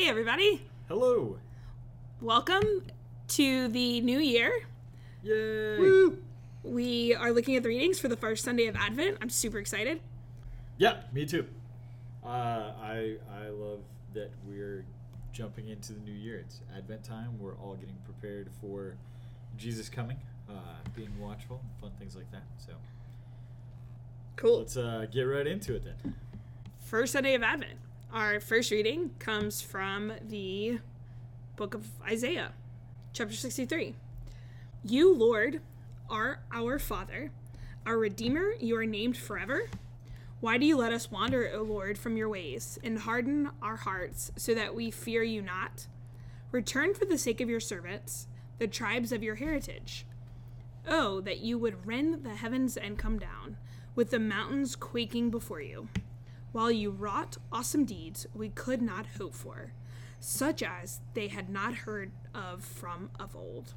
Hey, everybody. Hello. Welcome to the new year. Yay. Woo! We are looking at the readings for the first Sunday of Advent. I'm super excited. Yeah, me too. Uh, I I love that we're jumping into the new year. It's Advent time. We're all getting prepared for Jesus coming, uh, being watchful, fun things like that. So Cool. let's uh, get right into it then. First Sunday of Advent. Our first reading comes from the book of Isaiah, chapter 63. You, Lord, are our Father, our Redeemer. You are named forever. Why do you let us wander, O Lord, from your ways, and harden our hearts so that we fear you not? Return for the sake of your servants, the tribes of your heritage. Oh, that you would rend the heavens and come down, with the mountains quaking before you. While you wrought awesome deeds we could not hope for, such as they had not heard of from of old.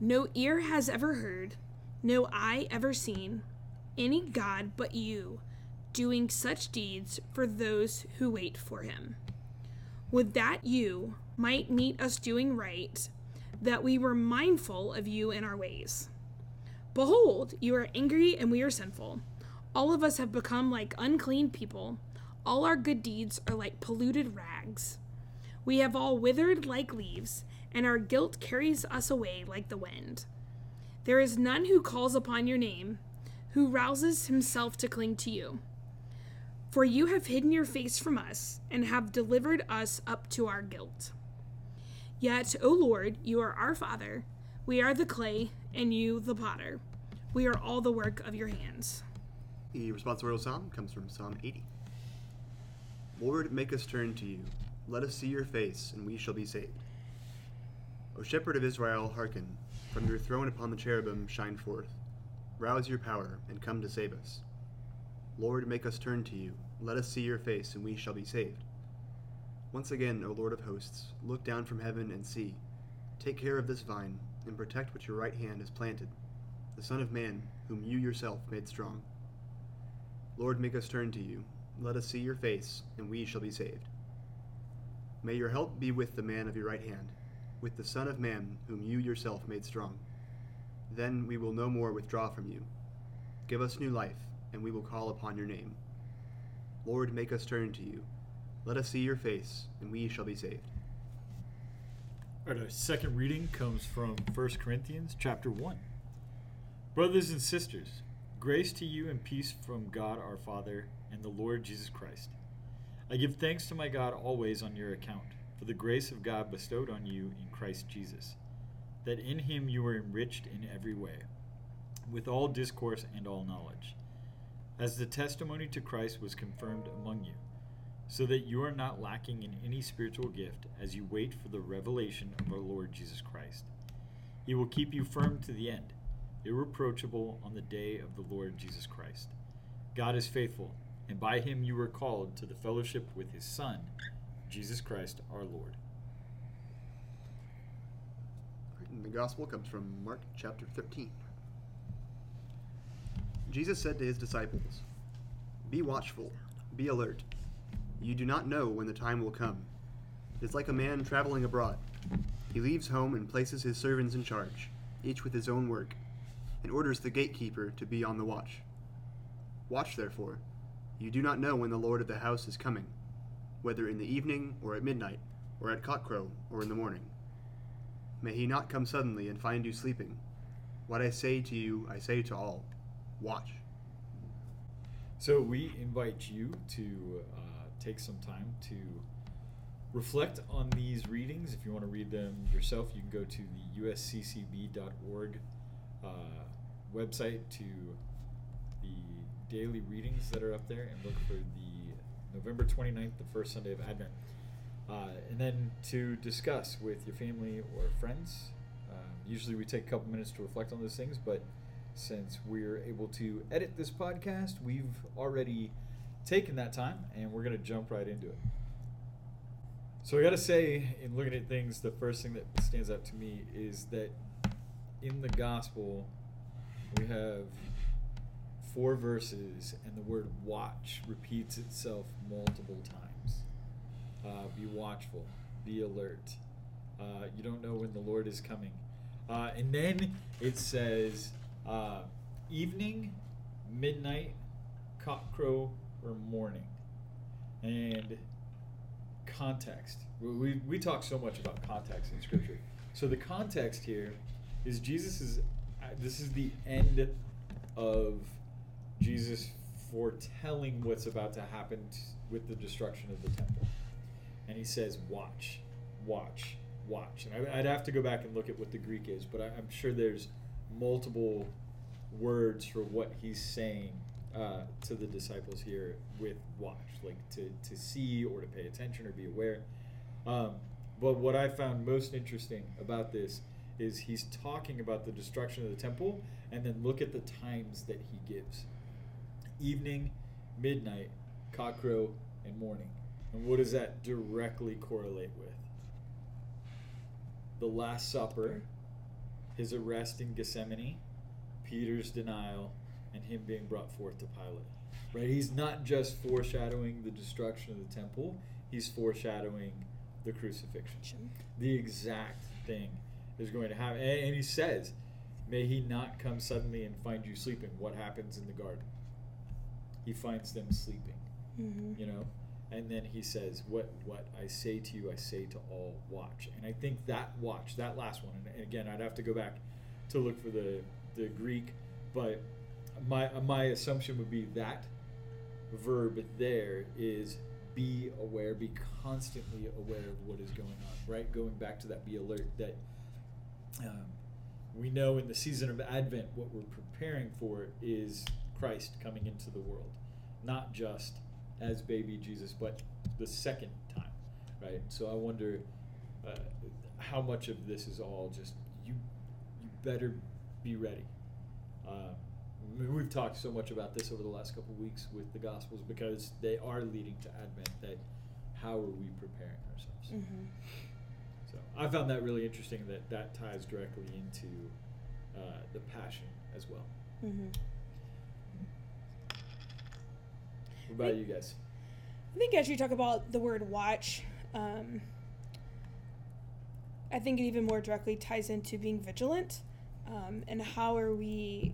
No ear has ever heard, no eye ever seen, any God but you, doing such deeds for those who wait for him. Would that you might meet us doing right, that we were mindful of you in our ways. Behold, you are angry and we are sinful. All of us have become like unclean people. All our good deeds are like polluted rags. We have all withered like leaves, and our guilt carries us away like the wind. There is none who calls upon your name, who rouses himself to cling to you. For you have hidden your face from us, and have delivered us up to our guilt. Yet, O Lord, you are our Father. We are the clay, and you the potter. We are all the work of your hands. The responsorial psalm comes from Psalm 80. Lord, make us turn to you. Let us see your face, and we shall be saved. O shepherd of Israel, hearken. From your throne upon the cherubim, shine forth. Rouse your power, and come to save us. Lord, make us turn to you. Let us see your face, and we shall be saved. Once again, O Lord of hosts, look down from heaven and see. Take care of this vine, and protect what your right hand has planted, the Son of Man, whom you yourself made strong. Lord, make us turn to you. Let us see your face, and we shall be saved. May your help be with the man of your right hand, with the Son of Man, whom you yourself made strong. Then we will no more withdraw from you. Give us new life, and we will call upon your name. Lord, make us turn to you. Let us see your face, and we shall be saved. All right, our second reading comes from 1 Corinthians chapter 1. Brothers and sisters, grace to you and peace from God our Father and the Lord Jesus Christ. I give thanks to my God always on your account, for the grace of God bestowed on you in Christ Jesus, that in him you were enriched in every way, with all discourse and all knowledge, as the testimony to Christ was confirmed among you so that you are not lacking in any spiritual gift as you wait for the revelation of our Lord Jesus Christ. He will keep you firm to the end, irreproachable on the day of the Lord Jesus Christ. God is faithful, and by him you were called to the fellowship with his Son, Jesus Christ our Lord. And the gospel comes from Mark chapter 13. Jesus said to his disciples, Be watchful, be alert. You do not know when the time will come. It is like a man traveling abroad. He leaves home and places his servants in charge, each with his own work, and orders the gatekeeper to be on the watch. Watch, therefore. You do not know when the Lord of the house is coming, whether in the evening, or at midnight, or at cockcrow, or in the morning. May he not come suddenly and find you sleeping. What I say to you, I say to all watch. So we invite you to uh, take some time to reflect on these readings. If you want to read them yourself, you can go to the usccb.org uh, website to the daily readings that are up there and look for the November 29th, the first Sunday of Advent. Uh, and then to discuss with your family or friends. Um, usually we take a couple minutes to reflect on those things, but since we're able to edit this podcast, we've already taken that time and we're going to jump right into it. So I got to say, in looking at things, the first thing that stands out to me is that in the gospel, we have four verses and the word watch repeats itself multiple times. Uh, be watchful. Be alert. Uh, you don't know when the Lord is coming. Uh, and then it says uh, evening, midnight, cockcrow, or morning. And context. We, we, we talk so much about context in Scripture. So the context here is Jesus is, this is the end of Jesus foretelling what's about to happen t- with the destruction of the temple. And he says, watch, watch, watch. And I, I'd have to go back and look at what the Greek is, but I, I'm sure there's multiple words for what he's saying uh, to the disciples here with watch, like to, to see or to pay attention or be aware. Um, but what I found most interesting about this is he's talking about the destruction of the temple, and then look at the times that he gives evening, midnight, cockcrow, and morning. And what does that directly correlate with? The Last Supper, his arrest in Gethsemane, Peter's denial, and him being brought forth to Pilate. Right? He's not just foreshadowing the destruction of the temple, he's foreshadowing the crucifixion. The exact thing is going to happen. And, and he says, May he not come suddenly and find you sleeping. What happens in the garden? He finds them sleeping, Mm-hmm. you know? And then he says, What what I say to you, I say to all, watch. And I think that watch, that last one, and again, I'd have to go back to look for the, the Greek, but my, my assumption would be that verb there is be aware, be constantly aware of what is going on, right? Going back to that, be alert that um, we know in the season of Advent what we're preparing for is Christ coming into the world, not just as baby Jesus, but the second time, right? So I wonder uh, how much of this is all just you. You better be ready. Um, we've talked so much about this over the last couple weeks with the Gospels because they are leading to Advent. That how are we preparing ourselves? Mm-hmm. So I found that really interesting that that ties directly into uh, the passion as well. Mm-hmm. What about you guys? I think as you talk about the word watch, um, I think it even more directly ties into being vigilant um, and how are we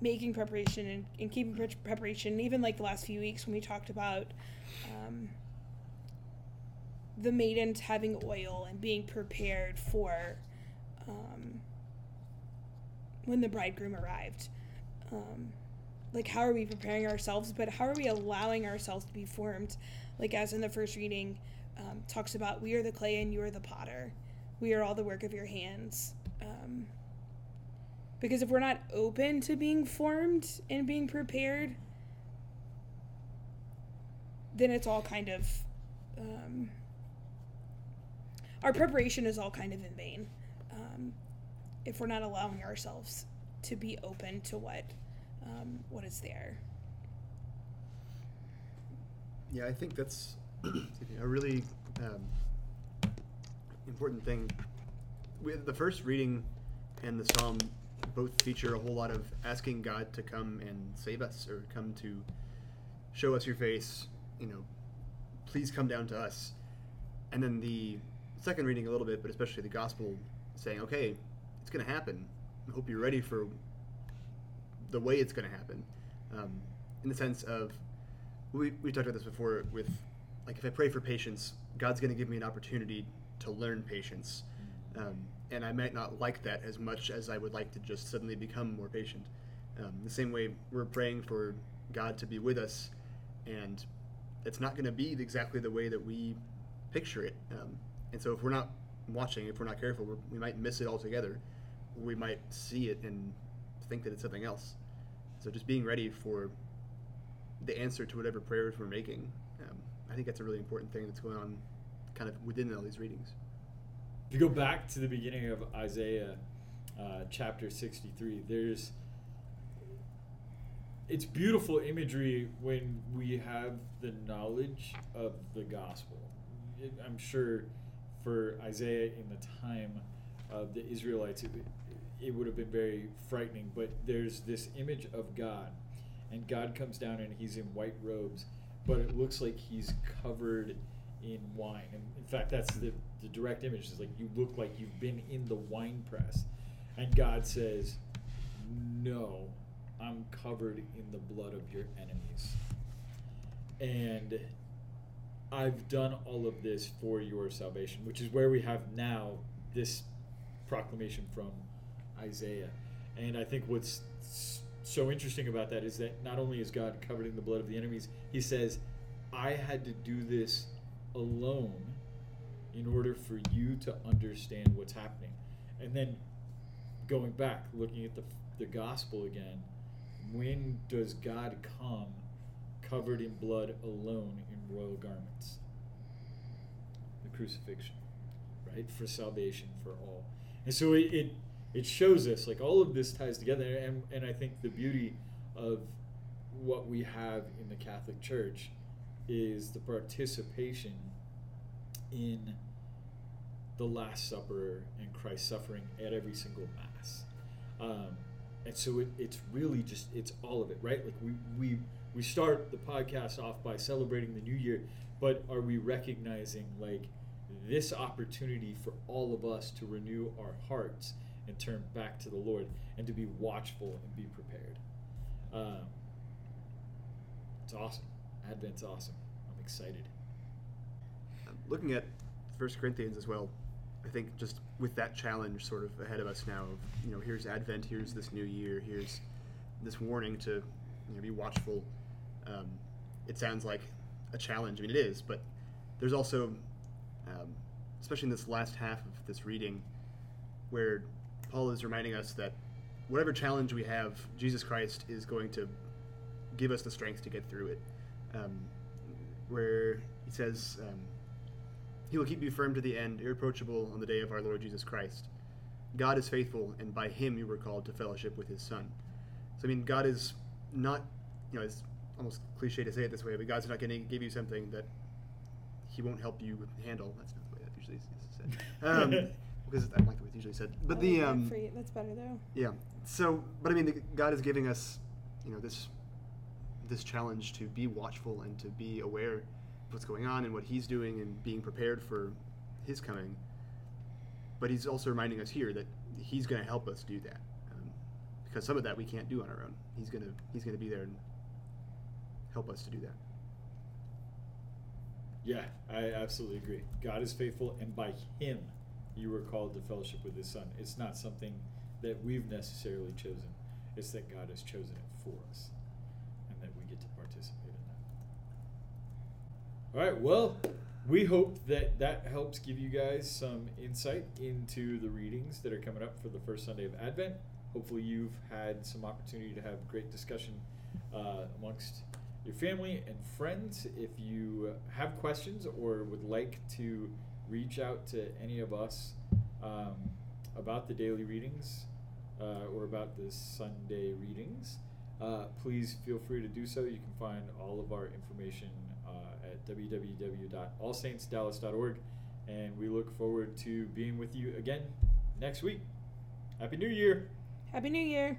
making preparation and, and keeping pre- preparation. Even like the last few weeks when we talked about um, the maidens having oil and being prepared for um, when the bridegroom arrived. Um, like how are we preparing ourselves? But how are we allowing ourselves to be formed? Like as in the first reading um, talks about we are the clay and you are the potter. We are all the work of your hands. Um, because if we're not open to being formed and being prepared then it's all kind of um, our preparation is all kind of in vain um, if we're not allowing ourselves to be open to what um, what is there. Yeah, I think that's a really um, important thing. The first reading and the psalm both feature a whole lot of asking God to come and save us or come to show us your face, you know, please come down to us. And then the second reading a little bit, but especially the gospel saying, okay, it's going to happen. I hope you're ready for the way it's going to happen. Um, in the sense of, we, we talked about this before with, like, if I pray for patience, God's going to give me an opportunity to learn patience. Um, and I might not like that as much as I would like to just suddenly become more patient. Um, the same way we're praying for God to be with us, and it's not going to be exactly the way that we picture it. Um, and so if we're not watching, if we're not careful, we're, we might miss it altogether. We might see it and think that it's something else. So just being ready for the answer to whatever prayers we're making, um, I think that's a really important thing that's going on kind of within all these readings. If you go back to the beginning of Isaiah uh, chapter 63, there's it's beautiful imagery when we have the knowledge of the gospel. I'm sure for Isaiah in the time of the Israelites, it, it would have been very frightening. But there's this image of God, and God comes down and he's in white robes, but it looks like he's covered in wine. And in fact, that's the, the direct image. Is like you look like you've been in the wine press. And God says, No, I'm covered in the blood of your enemies. And I've done all of this for your salvation, which is where we have now this proclamation from Isaiah. And I think what's so interesting about that is that not only is God covered in the blood of the enemies, he says, I had to do this alone in order for you to understand what's happening. And then going back, looking at the, the gospel again, when does God come covered in blood alone in royal garments? The crucifixion, right? For salvation for all. And so it, it, it shows us like all of this ties together. And, and I think the beauty of what we have in the Catholic Church is the participation in the Last Supper and Christ's suffering at every single Mass. Um, and so it, it's really just it's all of it right like we we we start the podcast off by celebrating the new year but are we recognizing like this opportunity for all of us to renew our hearts and turn back to the lord and to be watchful and be prepared? Um, it's awesome. Advent's awesome. I'm excited. Looking at First Corinthians as well, I think just with that challenge sort of ahead of us now, of you know, here's Advent, here's this new year, here's this warning to you know, be watchful. Um, it sounds like a challenge. I mean, it is, but there's also, um, especially in this last half of this reading, where Paul is reminding us that whatever challenge we have, Jesus Christ is going to give us the strength to get through it. Um, where he says, um, He will keep you firm to the end, irreproachable on the day of our Lord Jesus Christ. God is faithful, and by him you were called to fellowship with his Son. So, I mean, God is not, you know, almost cliche to say it this way, but God's not going to give you something that he won't help you handle. That's not the way that usually is said. Um, because I don't like the way it's usually said. But I the, like that um, for that's better though. yeah. So, but I mean, the, God is giving us, you know, this this challenge to be watchful and to be aware of what's going on and what He's doing and being prepared for His coming. But He's also reminding us here that He's going to help us do that, um, because some of that we can't do on our own. He's gonna He's gonna be there and help us to do that. Yeah, I absolutely agree. God is faithful, and by Him, you were called to fellowship with His Son. It's not something that we've necessarily chosen, it's that God has chosen it for us, and that we get to participate in that. All right, well, we hope that that helps give you guys some insight into the readings that are coming up for the first Sunday of Advent. Hopefully, you've had some opportunity to have great discussion uh, amongst your family and friends. If you have questions or would like to reach out to any of us um, about the daily readings uh, or about the Sunday readings, uh, please feel free to do so. You can find all of our information uh, at www.allsaintsdallas.org. And we look forward to being with you again next week. Happy New Year! Happy New Year.